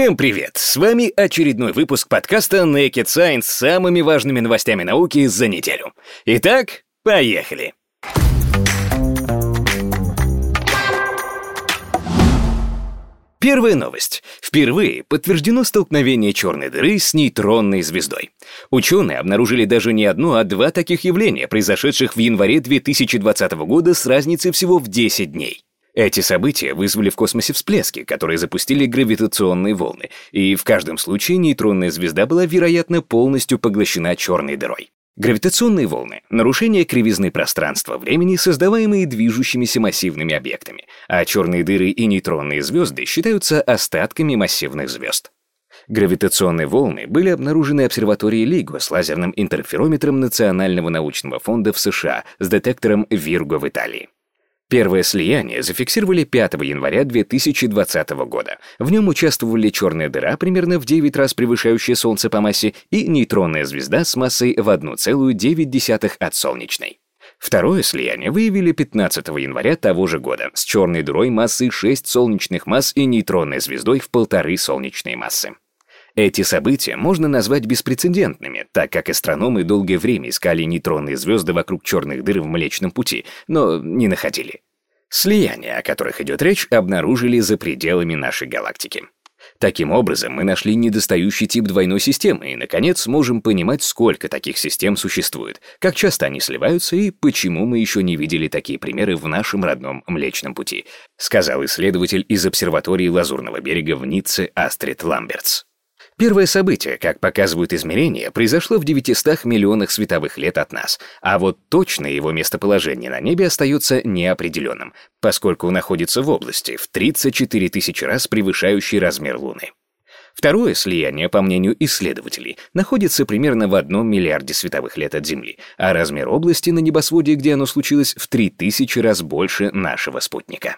Всем привет! С вами очередной выпуск подкаста Naked Science с самыми важными новостями науки за неделю. Итак, поехали! Первая новость. Впервые подтверждено столкновение черной дыры с нейтронной звездой. Ученые обнаружили даже не одно, а два таких явления, произошедших в январе 2020 года с разницей всего в 10 дней. Эти события вызвали в космосе всплески, которые запустили гравитационные волны, и в каждом случае нейтронная звезда была, вероятно, полностью поглощена черной дырой. Гравитационные волны — нарушение кривизны пространства-времени, создаваемые движущимися массивными объектами, а черные дыры и нейтронные звезды считаются остатками массивных звезд. Гравитационные волны были обнаружены обсерваторией LIGO с лазерным интерферометром Национального научного фонда в США с детектором Вирго в Италии. Первое слияние зафиксировали 5 января 2020 года. В нем участвовали черная дыра, примерно в 9 раз превышающая Солнце по массе, и нейтронная звезда с массой в 1,9 от солнечной. Второе слияние выявили 15 января того же года с черной дырой массой 6 солнечных масс и нейтронной звездой в полторы солнечные массы. Эти события можно назвать беспрецедентными, так как астрономы долгое время искали нейтронные звезды вокруг черных дыр в Млечном Пути, но не находили. Слияния, о которых идет речь, обнаружили за пределами нашей галактики. Таким образом, мы нашли недостающий тип двойной системы и, наконец, можем понимать, сколько таких систем существует, как часто они сливаются и почему мы еще не видели такие примеры в нашем родном Млечном Пути, сказал исследователь из обсерватории Лазурного берега в Ницце Астрид Ламбертс. Первое событие, как показывают измерения, произошло в 900 миллионах световых лет от нас, а вот точное его местоположение на небе остается неопределенным, поскольку находится в области в 34 тысячи раз превышающей размер Луны. Второе слияние, по мнению исследователей, находится примерно в одном миллиарде световых лет от Земли, а размер области на небосводе, где оно случилось, в 3000 раз больше нашего спутника.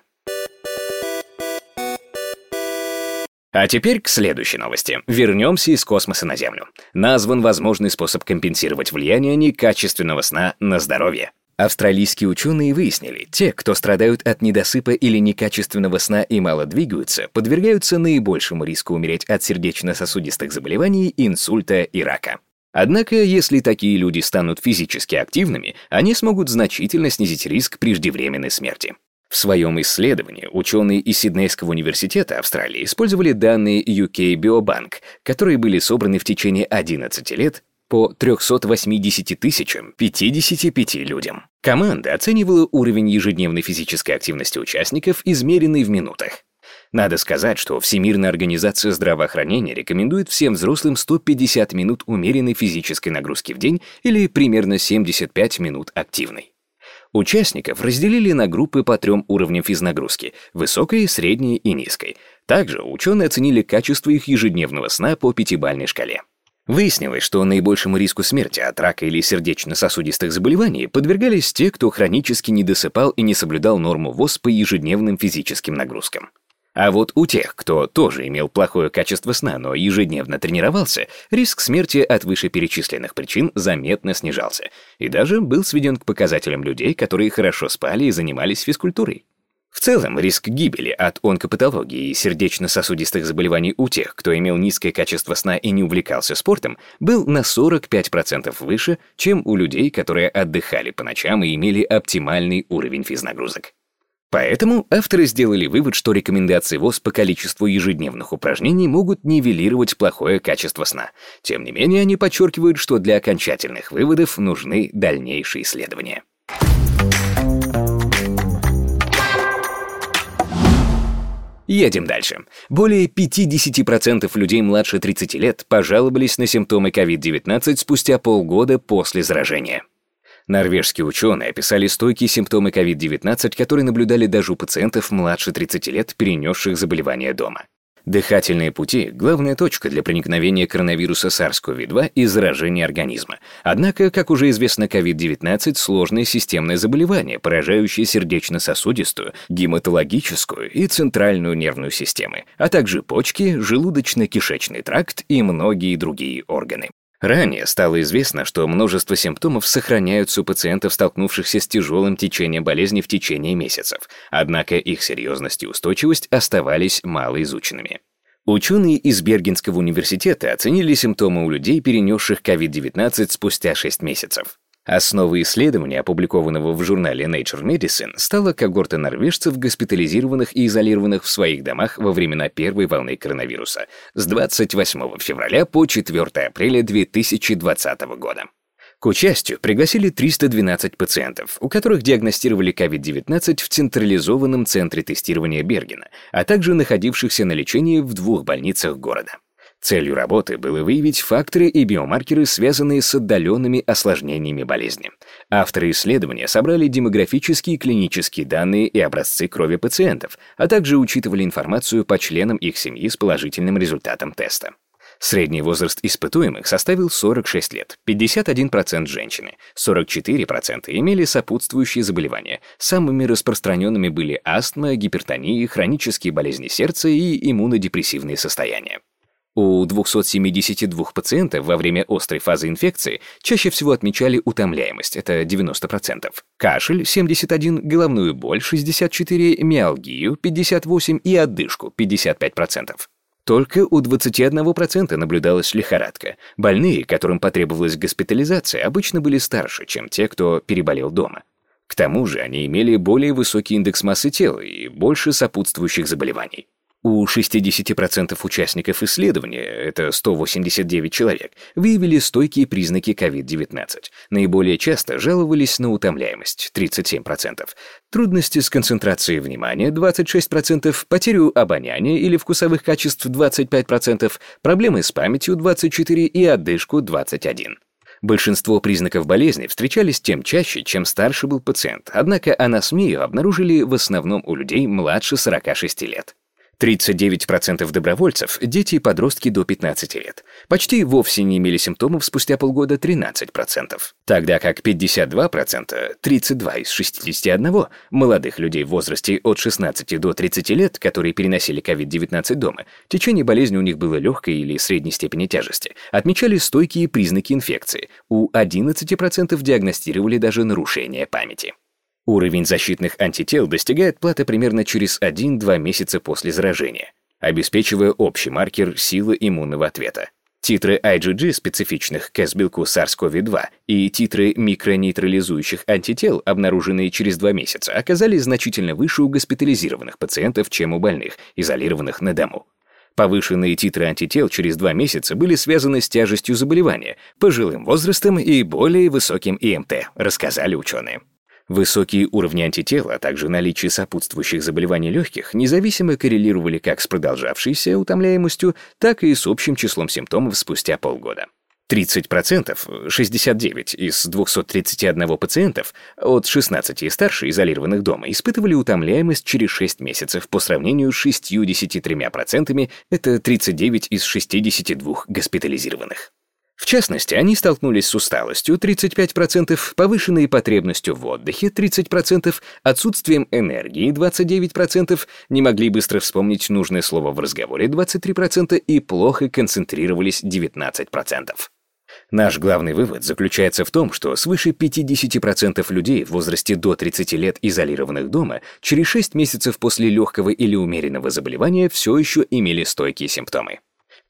А теперь к следующей новости. Вернемся из космоса на Землю. Назван возможный способ компенсировать влияние некачественного сна на здоровье. Австралийские ученые выяснили, те, кто страдают от недосыпа или некачественного сна и мало двигаются, подвергаются наибольшему риску умереть от сердечно-сосудистых заболеваний, инсульта и рака. Однако, если такие люди станут физически активными, они смогут значительно снизить риск преждевременной смерти. В своем исследовании ученые из Сиднейского университета Австралии использовали данные UK Biobank, которые были собраны в течение 11 лет по 380 тысячам 55 людям. Команда оценивала уровень ежедневной физической активности участников, измеренный в минутах. Надо сказать, что Всемирная организация здравоохранения рекомендует всем взрослым 150 минут умеренной физической нагрузки в день или примерно 75 минут активной. Участников разделили на группы по трем уровням физнагрузки – высокой, средней и низкой. Также ученые оценили качество их ежедневного сна по пятибалльной шкале. Выяснилось, что наибольшему риску смерти от рака или сердечно-сосудистых заболеваний подвергались те, кто хронически не досыпал и не соблюдал норму ВОЗ по ежедневным физическим нагрузкам. А вот у тех, кто тоже имел плохое качество сна, но ежедневно тренировался, риск смерти от вышеперечисленных причин заметно снижался и даже был сведен к показателям людей, которые хорошо спали и занимались физкультурой. В целом, риск гибели от онкопатологии и сердечно-сосудистых заболеваний у тех, кто имел низкое качество сна и не увлекался спортом, был на 45% выше, чем у людей, которые отдыхали по ночам и имели оптимальный уровень физнагрузок. Поэтому авторы сделали вывод, что рекомендации ВОЗ по количеству ежедневных упражнений могут нивелировать плохое качество сна. Тем не менее, они подчеркивают, что для окончательных выводов нужны дальнейшие исследования. Едем дальше. Более 50% людей младше 30 лет пожаловались на симптомы COVID-19 спустя полгода после заражения. Норвежские ученые описали стойкие симптомы COVID-19, которые наблюдали даже у пациентов младше 30 лет, перенесших заболевание дома. Дыхательные пути – главная точка для проникновения коронавируса SARS-CoV-2 и заражения организма. Однако, как уже известно, COVID-19 – сложное системное заболевание, поражающее сердечно-сосудистую, гематологическую и центральную нервную системы, а также почки, желудочно-кишечный тракт и многие другие органы. Ранее стало известно, что множество симптомов сохраняются у пациентов, столкнувшихся с тяжелым течением болезни в течение месяцев, однако их серьезность и устойчивость оставались малоизученными. Ученые из Бергенского университета оценили симптомы у людей, перенесших COVID-19 спустя 6 месяцев. Основой исследования, опубликованного в журнале Nature Medicine, стала когорта норвежцев, госпитализированных и изолированных в своих домах во времена первой волны коронавируса с 28 февраля по 4 апреля 2020 года. К участию пригласили 312 пациентов, у которых диагностировали COVID-19 в централизованном центре тестирования Бергена, а также находившихся на лечении в двух больницах города. Целью работы было выявить факторы и биомаркеры, связанные с отдаленными осложнениями болезни. Авторы исследования собрали демографические и клинические данные и образцы крови пациентов, а также учитывали информацию по членам их семьи с положительным результатом теста. Средний возраст испытуемых составил 46 лет, 51% женщины, 44% имели сопутствующие заболевания. Самыми распространенными были астма, гипертония, хронические болезни сердца и иммунодепрессивные состояния. У 272 пациентов во время острой фазы инфекции чаще всего отмечали утомляемость, это 90%, кашель 71, головную боль 64, миалгию 58 и отдышку 55%. Только у 21% наблюдалась лихорадка. Больные, которым потребовалась госпитализация, обычно были старше, чем те, кто переболел дома. К тому же они имели более высокий индекс массы тела и больше сопутствующих заболеваний. У 60% участников исследования, это 189 человек, выявили стойкие признаки COVID-19. Наиболее часто жаловались на утомляемость 37%, трудности с концентрацией внимания 26%, потерю обоняния или вкусовых качеств 25%, проблемы с памятью 24% и отдышку 21%. Большинство признаков болезни встречались тем чаще, чем старше был пациент, однако анасмию обнаружили в основном у людей младше 46 лет. 39% добровольцев – дети и подростки до 15 лет. Почти вовсе не имели симптомов спустя полгода 13%. Тогда как 52%, 32 из 61 молодых людей в возрасте от 16 до 30 лет, которые переносили COVID-19 дома, течение болезни у них было легкой или средней степени тяжести, отмечали стойкие признаки инфекции. У 11% диагностировали даже нарушение памяти. Уровень защитных антител достигает платы примерно через 1-2 месяца после заражения, обеспечивая общий маркер силы иммунного ответа. Титры IgG, специфичных к S-белку SARS-CoV-2, и титры микронейтрализующих антител, обнаруженные через 2 месяца, оказались значительно выше у госпитализированных пациентов, чем у больных, изолированных на дому. Повышенные титры антител через 2 месяца были связаны с тяжестью заболевания, пожилым возрастом и более высоким ИМТ, рассказали ученые. Высокие уровни антител, а также наличие сопутствующих заболеваний легких независимо коррелировали как с продолжавшейся утомляемостью, так и с общим числом симптомов спустя полгода. 30%, 69 из 231 пациентов от 16 и старше, изолированных дома, испытывали утомляемость через 6 месяцев по сравнению с 63%, это 39 из 62 госпитализированных. В частности, они столкнулись с усталостью 35%, повышенной потребностью в отдыхе 30%, отсутствием энергии 29%, не могли быстро вспомнить нужное слово в разговоре 23% и плохо концентрировались 19%. Наш главный вывод заключается в том, что свыше 50% людей в возрасте до 30 лет, изолированных дома, через 6 месяцев после легкого или умеренного заболевания все еще имели стойкие симптомы.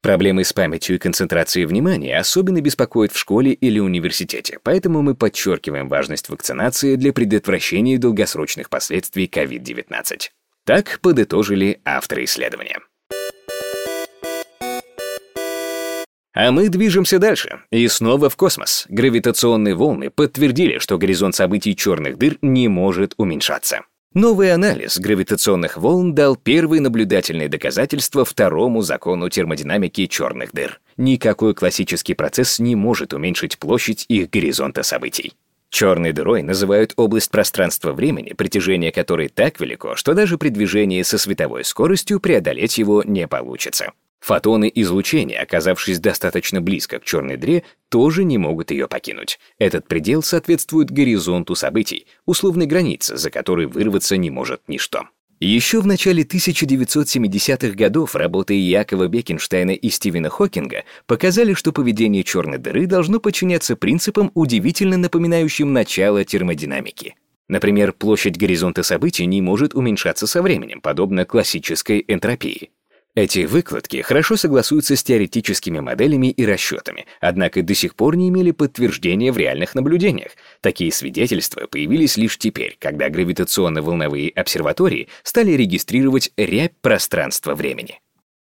Проблемы с памятью и концентрацией внимания особенно беспокоят в школе или университете, поэтому мы подчеркиваем важность вакцинации для предотвращения долгосрочных последствий COVID-19. Так подытожили авторы исследования. А мы движемся дальше. И снова в космос. Гравитационные волны подтвердили, что горизонт событий черных дыр не может уменьшаться. Новый анализ гравитационных волн дал первые наблюдательные доказательства второму закону термодинамики черных дыр. Никакой классический процесс не может уменьшить площадь их горизонта событий. Черной дырой называют область пространства-времени, притяжение которой так велико, что даже при движении со световой скоростью преодолеть его не получится. Фотоны излучения, оказавшись достаточно близко к черной дыре, тоже не могут ее покинуть. Этот предел соответствует горизонту событий, условной границе, за которой вырваться не может ничто. Еще в начале 1970-х годов работы Якова Бекенштейна и Стивена Хокинга показали, что поведение черной дыры должно подчиняться принципам, удивительно напоминающим начало термодинамики. Например, площадь горизонта событий не может уменьшаться со временем, подобно классической энтропии. Эти выкладки хорошо согласуются с теоретическими моделями и расчетами, однако до сих пор не имели подтверждения в реальных наблюдениях. Такие свидетельства появились лишь теперь, когда гравитационно-волновые обсерватории стали регистрировать рябь пространства-времени.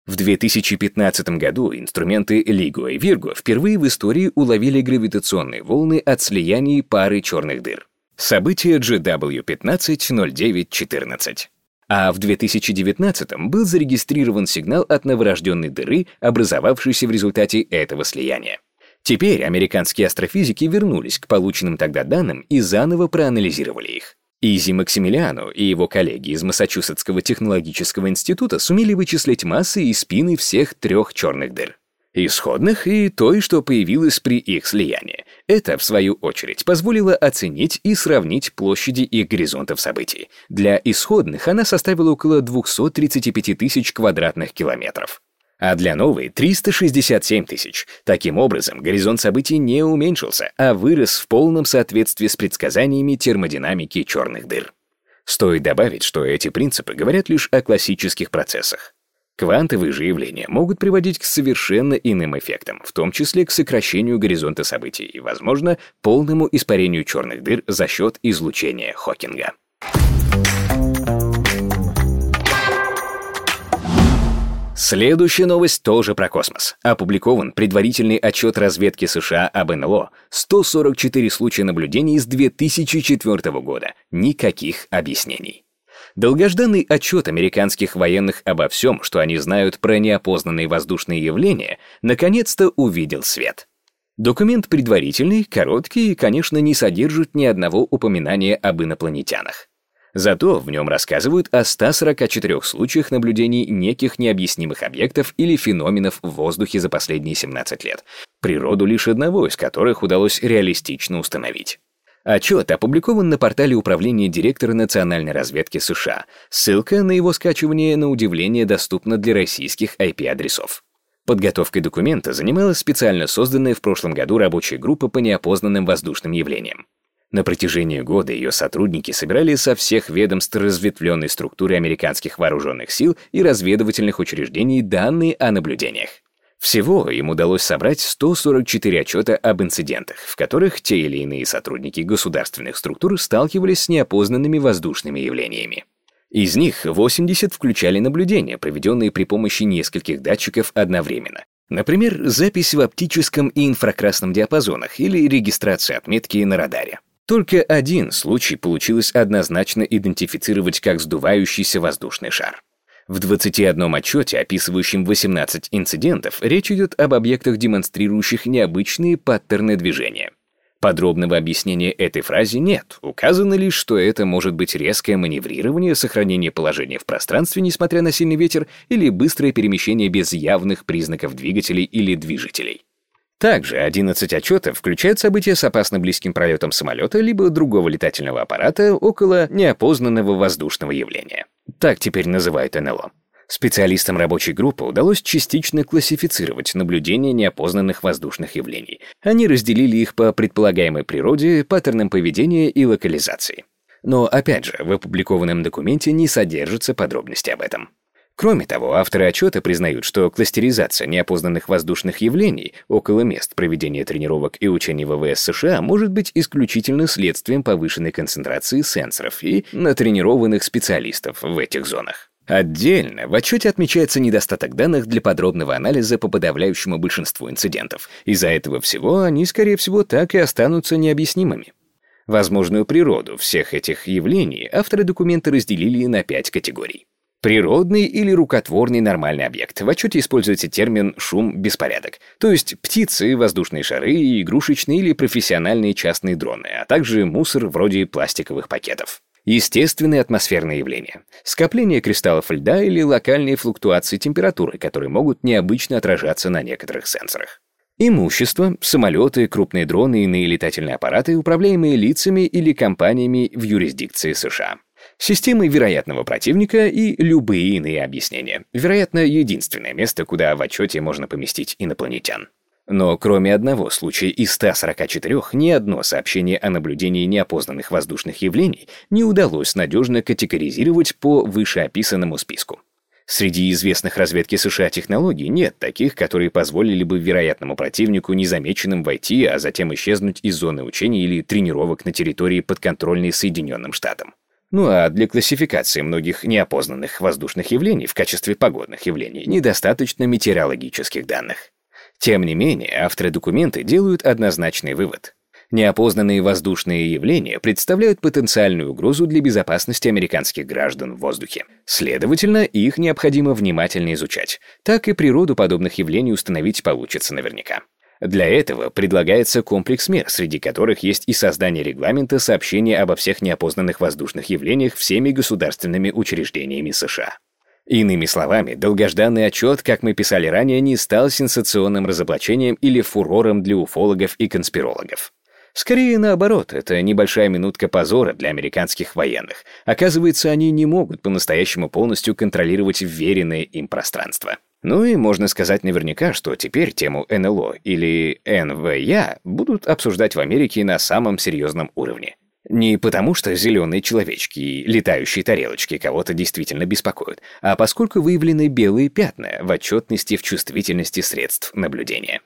В 2015 году инструменты LIGO и Virgo впервые в истории уловили гравитационные волны от слияний пары черных дыр. Событие GW150914 а в 2019 был зарегистрирован сигнал от новорожденной дыры, образовавшейся в результате этого слияния. Теперь американские астрофизики вернулись к полученным тогда данным и заново проанализировали их. Изи Максимилиану и его коллеги из Массачусетского технологического института сумели вычислить массы и спины всех трех черных дыр исходных и той, что появилась при их слиянии. Это, в свою очередь, позволило оценить и сравнить площади их горизонтов событий. Для исходных она составила около 235 тысяч квадратных километров а для новой — 367 тысяч. Таким образом, горизонт событий не уменьшился, а вырос в полном соответствии с предсказаниями термодинамики черных дыр. Стоит добавить, что эти принципы говорят лишь о классических процессах. Квантовые же явления могут приводить к совершенно иным эффектам, в том числе к сокращению горизонта событий и, возможно, полному испарению черных дыр за счет излучения Хокинга. Следующая новость тоже про космос. Опубликован предварительный отчет разведки США об НЛО. 144 случая наблюдений с 2004 года. Никаких объяснений. Долгожданный отчет американских военных обо всем, что они знают про неопознанные воздушные явления, наконец-то увидел свет. Документ предварительный, короткий и, конечно, не содержит ни одного упоминания об инопланетянах. Зато в нем рассказывают о 144 случаях наблюдений неких необъяснимых объектов или феноменов в воздухе за последние 17 лет, природу лишь одного из которых удалось реалистично установить. Отчет опубликован на портале управления директора национальной разведки США. Ссылка на его скачивание, на удивление, доступна для российских IP-адресов. Подготовкой документа занималась специально созданная в прошлом году рабочая группа по неопознанным воздушным явлениям. На протяжении года ее сотрудники собирали со всех ведомств разветвленной структуры американских вооруженных сил и разведывательных учреждений данные о наблюдениях. Всего им удалось собрать 144 отчета об инцидентах, в которых те или иные сотрудники государственных структур сталкивались с неопознанными воздушными явлениями. Из них 80 включали наблюдения, проведенные при помощи нескольких датчиков одновременно. Например, запись в оптическом и инфракрасном диапазонах или регистрация отметки на радаре. Только один случай получилось однозначно идентифицировать как сдувающийся воздушный шар. В 21 отчете, описывающем 18 инцидентов, речь идет об объектах, демонстрирующих необычные паттерны движения. Подробного объяснения этой фразе нет. Указано лишь, что это может быть резкое маневрирование, сохранение положения в пространстве, несмотря на сильный ветер, или быстрое перемещение без явных признаков двигателей или движителей. Также 11 отчетов включают события с опасно близким пролетом самолета либо другого летательного аппарата около неопознанного воздушного явления. Так теперь называют НЛО. Специалистам рабочей группы удалось частично классифицировать наблюдения неопознанных воздушных явлений. Они разделили их по предполагаемой природе, паттернам поведения и локализации. Но, опять же, в опубликованном документе не содержатся подробности об этом. Кроме того, авторы отчета признают, что кластеризация неопознанных воздушных явлений около мест проведения тренировок и учений ВВС США может быть исключительно следствием повышенной концентрации сенсоров и натренированных специалистов в этих зонах. Отдельно в отчете отмечается недостаток данных для подробного анализа по подавляющему большинству инцидентов. Из-за этого всего они, скорее всего, так и останутся необъяснимыми. Возможную природу всех этих явлений авторы документа разделили на пять категорий. Природный или рукотворный нормальный объект. В отчете используется термин «шум-беспорядок», то есть птицы, воздушные шары, игрушечные или профессиональные частные дроны, а также мусор вроде пластиковых пакетов. Естественные атмосферные явления. Скопление кристаллов льда или локальные флуктуации температуры, которые могут необычно отражаться на некоторых сенсорах. Имущество, самолеты, крупные дроны и иные летательные аппараты, управляемые лицами или компаниями в юрисдикции США системы вероятного противника и любые иные объяснения. Вероятно, единственное место, куда в отчете можно поместить инопланетян. Но кроме одного случая из 144 ни одно сообщение о наблюдении неопознанных воздушных явлений не удалось надежно категоризировать по вышеописанному списку. Среди известных разведки США технологий нет таких, которые позволили бы вероятному противнику незамеченным войти, а затем исчезнуть из зоны учений или тренировок на территории, подконтрольной Соединенным Штатам. Ну а для классификации многих неопознанных воздушных явлений в качестве погодных явлений недостаточно метеорологических данных. Тем не менее, авторы документа делают однозначный вывод. Неопознанные воздушные явления представляют потенциальную угрозу для безопасности американских граждан в воздухе. Следовательно, их необходимо внимательно изучать. Так и природу подобных явлений установить получится наверняка. Для этого предлагается комплекс мер, среди которых есть и создание регламента сообщения обо всех неопознанных воздушных явлениях всеми государственными учреждениями США. Иными словами, долгожданный отчет, как мы писали ранее, не стал сенсационным разоблачением или фурором для уфологов и конспирологов. Скорее наоборот, это небольшая минутка позора для американских военных. Оказывается, они не могут по-настоящему полностью контролировать вверенное им пространство. Ну и можно сказать наверняка, что теперь тему НЛО или НВЯ будут обсуждать в Америке на самом серьезном уровне. Не потому, что зеленые человечки и летающие тарелочки кого-то действительно беспокоят, а поскольку выявлены белые пятна в отчетности в чувствительности средств наблюдения.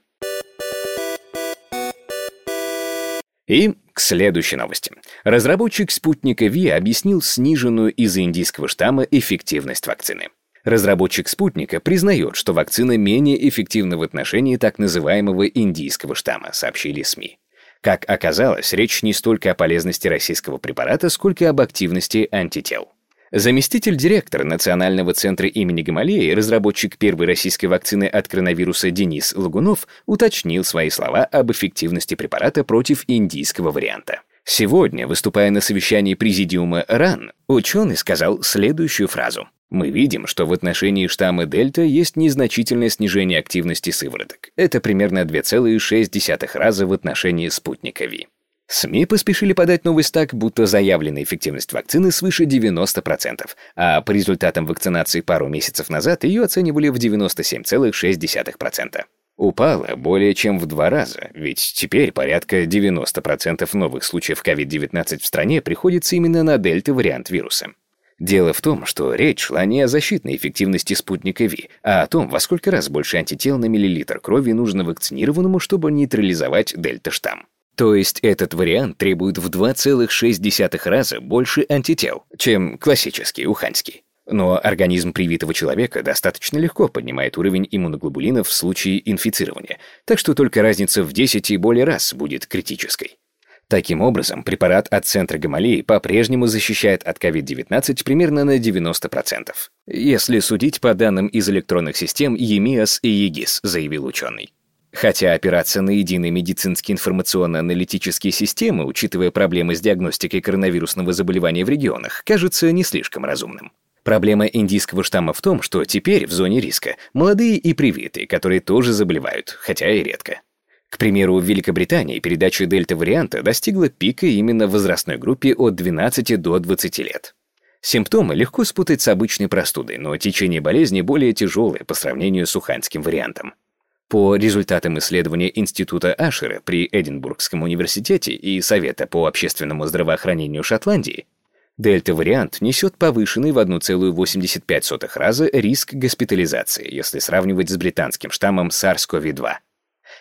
И к следующей новости. Разработчик спутника Ви объяснил сниженную из-за индийского штамма эффективность вакцины. Разработчик спутника признает, что вакцина менее эффективна в отношении так называемого индийского штамма, сообщили СМИ. Как оказалось, речь не столько о полезности российского препарата, сколько об активности антител. Заместитель директора Национального центра имени Гамалеи, разработчик первой российской вакцины от коронавируса Денис Лагунов, уточнил свои слова об эффективности препарата против индийского варианта. Сегодня, выступая на совещании президиума РАН, ученый сказал следующую фразу. «Мы видим, что в отношении штамма Дельта есть незначительное снижение активности сывороток. Это примерно 2,6 раза в отношении спутника Ви. СМИ поспешили подать новость так, будто заявленная эффективность вакцины свыше 90%, а по результатам вакцинации пару месяцев назад ее оценивали в 97,6%. Упала более чем в два раза, ведь теперь порядка 90% новых случаев COVID-19 в стране приходится именно на дельта-вариант вируса. Дело в том, что речь шла не о защитной эффективности спутника Ви, а о том, во сколько раз больше антител на миллилитр крови нужно вакцинированному, чтобы нейтрализовать дельта-штамм. То есть этот вариант требует в 2,6 раза больше антител, чем классический уханьский. Но организм привитого человека достаточно легко поднимает уровень иммуноглобулинов в случае инфицирования, так что только разница в 10 и более раз будет критической. Таким образом, препарат от центра Гамалеи по-прежнему защищает от COVID-19 примерно на 90%, если судить по данным из электронных систем EMIAS и ЕГИС, заявил ученый. Хотя опираться на единые медицинские информационно-аналитические системы, учитывая проблемы с диагностикой коронавирусного заболевания в регионах, кажется не слишком разумным. Проблема индийского штамма в том, что теперь в зоне риска молодые и привитые, которые тоже заболевают, хотя и редко. К примеру, в Великобритании передача дельта-варианта достигла пика именно в возрастной группе от 12 до 20 лет. Симптомы легко спутать с обычной простудой, но течение болезни более тяжелое по сравнению с уханьским вариантом. По результатам исследования Института Ашера при Эдинбургском университете и Совета по общественному здравоохранению Шотландии, дельта-вариант несет повышенный в 1,85 раза риск госпитализации, если сравнивать с британским штаммом SARS-CoV-2.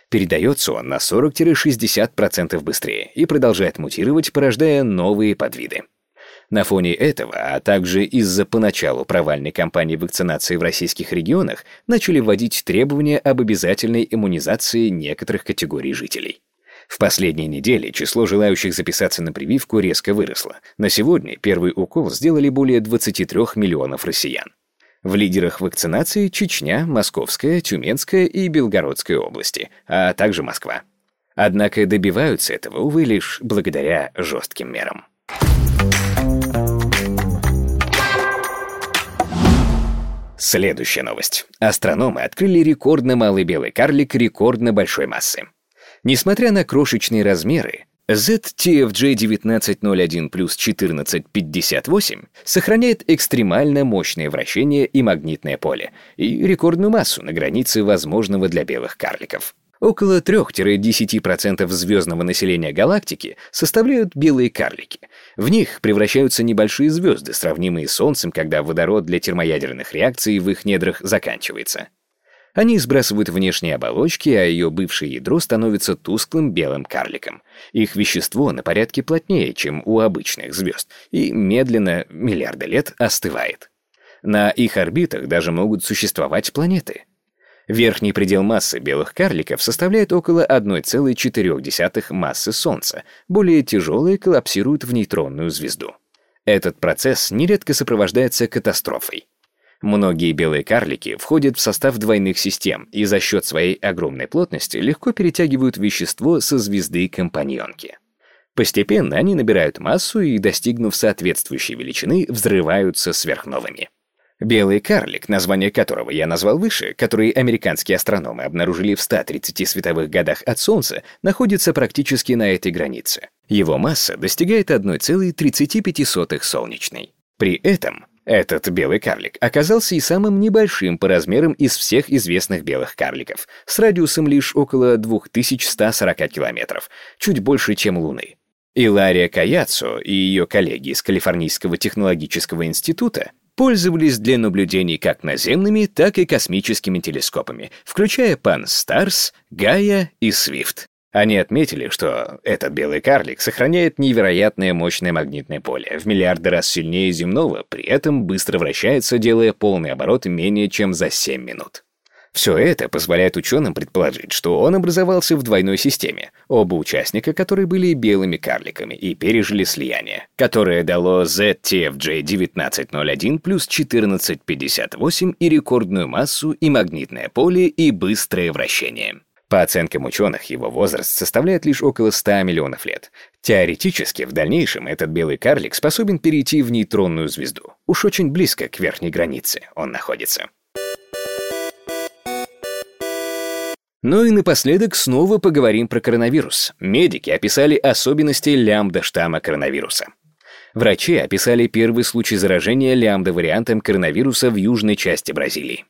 Передается он на 40-60% быстрее и продолжает мутировать, порождая новые подвиды. На фоне этого, а также из-за поначалу провальной кампании вакцинации в российских регионах, начали вводить требования об обязательной иммунизации некоторых категорий жителей. В последние недели число желающих записаться на прививку резко выросло. На сегодня первый укол сделали более 23 миллионов россиян. В лидерах вакцинации Чечня, Московская, Тюменская и Белгородская области, а также Москва. Однако добиваются этого, увы, лишь благодаря жестким мерам. Следующая новость. Астрономы открыли рекордно малый белый карлик рекордно большой массы. Несмотря на крошечные размеры, ZTFJ1901 плюс 1458 сохраняет экстремально мощное вращение и магнитное поле и рекордную массу на границе возможного для белых карликов. Около 3-10% звездного населения галактики составляют белые карлики. В них превращаются небольшие звезды, сравнимые с Солнцем, когда водород для термоядерных реакций в их недрах заканчивается. Они сбрасывают внешние оболочки, а ее бывшее ядро становится тусклым белым карликом. Их вещество на порядке плотнее, чем у обычных звезд, и медленно, миллиарды лет, остывает. На их орбитах даже могут существовать планеты. Верхний предел массы белых карликов составляет около 1,4 массы Солнца, более тяжелые коллапсируют в нейтронную звезду. Этот процесс нередко сопровождается катастрофой. Многие белые карлики входят в состав двойных систем и за счет своей огромной плотности легко перетягивают вещество со звезды-компаньонки. Постепенно они набирают массу и, достигнув соответствующей величины, взрываются сверхновыми. Белый карлик, название которого я назвал выше, который американские астрономы обнаружили в 130 световых годах от Солнца, находится практически на этой границе. Его масса достигает 1,35 солнечной. При этом этот белый карлик оказался и самым небольшим по размерам из всех известных белых карликов, с радиусом лишь около 2140 километров, чуть больше, чем Луны. Илария Каяцо и ее коллеги из Калифорнийского технологического института пользовались для наблюдений как наземными, так и космическими телескопами, включая Пан Старс, Гая и Свифт. Они отметили, что этот белый карлик сохраняет невероятное мощное магнитное поле, в миллиарды раз сильнее земного, при этом быстро вращается, делая полный оборот менее чем за 7 минут. Все это позволяет ученым предположить, что он образовался в двойной системе, оба участника которой были белыми карликами и пережили слияние, которое дало ZTFJ1901 плюс 1458 и рекордную массу, и магнитное поле, и быстрое вращение. По оценкам ученых, его возраст составляет лишь около 100 миллионов лет. Теоретически, в дальнейшем этот белый карлик способен перейти в нейтронную звезду. Уж очень близко к верхней границе он находится. Ну и напоследок снова поговорим про коронавирус. Медики описали особенности лямбда-штамма коронавируса. Врачи описали первый случай заражения лямбда-вариантом коронавируса в южной части Бразилии.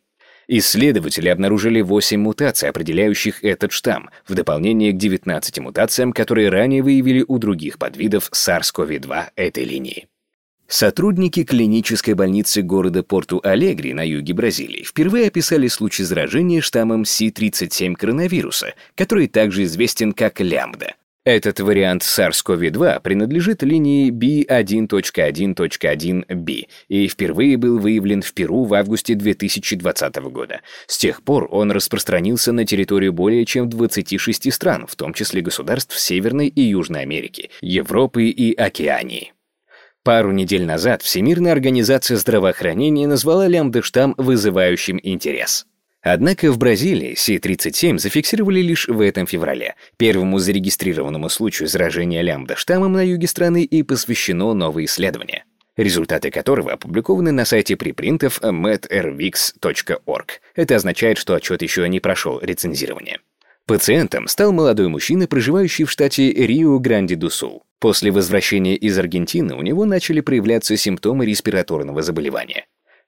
Исследователи обнаружили 8 мутаций, определяющих этот штамм, в дополнение к 19 мутациям, которые ранее выявили у других подвидов SARS-CoV-2 этой линии. Сотрудники клинической больницы города Порту-Алегри на юге Бразилии впервые описали случай заражения штаммом C37 коронавируса, который также известен как лямбда. Этот вариант SARS-CoV-2 принадлежит линии B1.1.1b и впервые был выявлен в Перу в августе 2020 года. С тех пор он распространился на территорию более чем 26 стран, в том числе государств Северной и Южной Америки, Европы и Океании. Пару недель назад Всемирная организация здравоохранения назвала лямбда-штамм вызывающим интерес. Однако в Бразилии Си-37 зафиксировали лишь в этом феврале, первому зарегистрированному случаю заражения лямбда-штаммом на юге страны и посвящено новое исследование, результаты которого опубликованы на сайте припринтов medrvix.org. Это означает, что отчет еще не прошел рецензирование. Пациентом стал молодой мужчина, проживающий в штате Рио-Гранди-ду-Сул. После возвращения из Аргентины у него начали проявляться симптомы респираторного заболевания.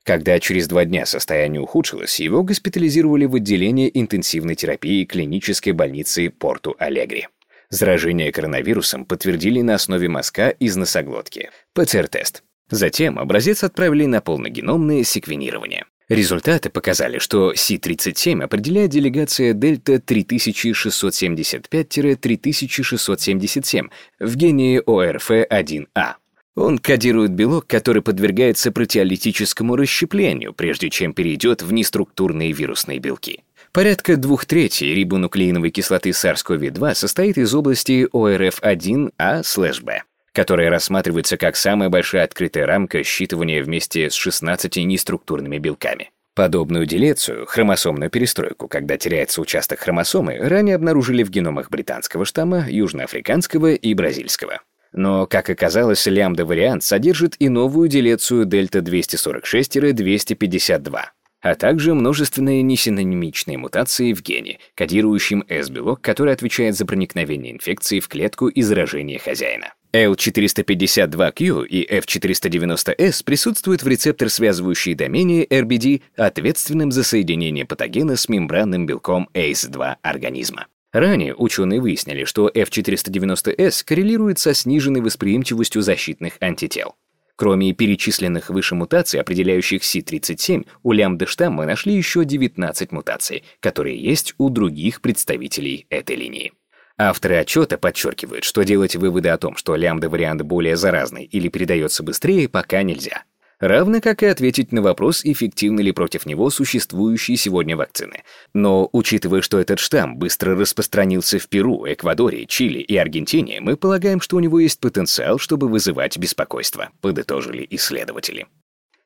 Когда через два дня состояние ухудшилось, его госпитализировали в отделение интенсивной терапии клинической больницы Порту-Алегри. Заражение коронавирусом подтвердили на основе мазка из носоглотки, ПЦР-тест. Затем образец отправили на полногеномное секвенирование. Результаты показали, что Си-37 определяет делегация дельта 3675-3677 в гене ОРФ1А. Он кодирует белок, который подвергается протеолитическому расщеплению, прежде чем перейдет в неструктурные вирусные белки. Порядка двух третей рибонуклеиновой кислоты SARS-CoV-2 состоит из области ORF1A/B, которая рассматривается как самая большая открытая рамка считывания вместе с 16 неструктурными белками. Подобную делецию, хромосомную перестройку, когда теряется участок хромосомы, ранее обнаружили в геномах британского штамма, южноафриканского и бразильского. Но, как оказалось, лямбда-вариант содержит и новую делецию дельта-246-252, а также множественные несинонимичные мутации в гене, кодирующем S-белок, который отвечает за проникновение инфекции в клетку и заражение хозяина. L452Q и F490S присутствуют в рецептор-связывающей домене RBD, ответственным за соединение патогена с мембранным белком ACE2 организма. Ранее ученые выяснили, что F490S коррелирует со сниженной восприимчивостью защитных антител. Кроме перечисленных выше мутаций, определяющих C37, у лямбда-штамма нашли еще 19 мутаций, которые есть у других представителей этой линии. Авторы отчета подчеркивают, что делать выводы о том, что лямбда-вариант более заразный или передается быстрее, пока нельзя. Равно как и ответить на вопрос, эффективны ли против него существующие сегодня вакцины. Но, учитывая, что этот штамм быстро распространился в Перу, Эквадоре, Чили и Аргентине, мы полагаем, что у него есть потенциал, чтобы вызывать беспокойство, подытожили исследователи.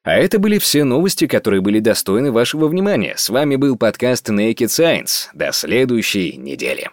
А это были все новости, которые были достойны вашего внимания. С вами был подкаст Naked Science. До следующей недели.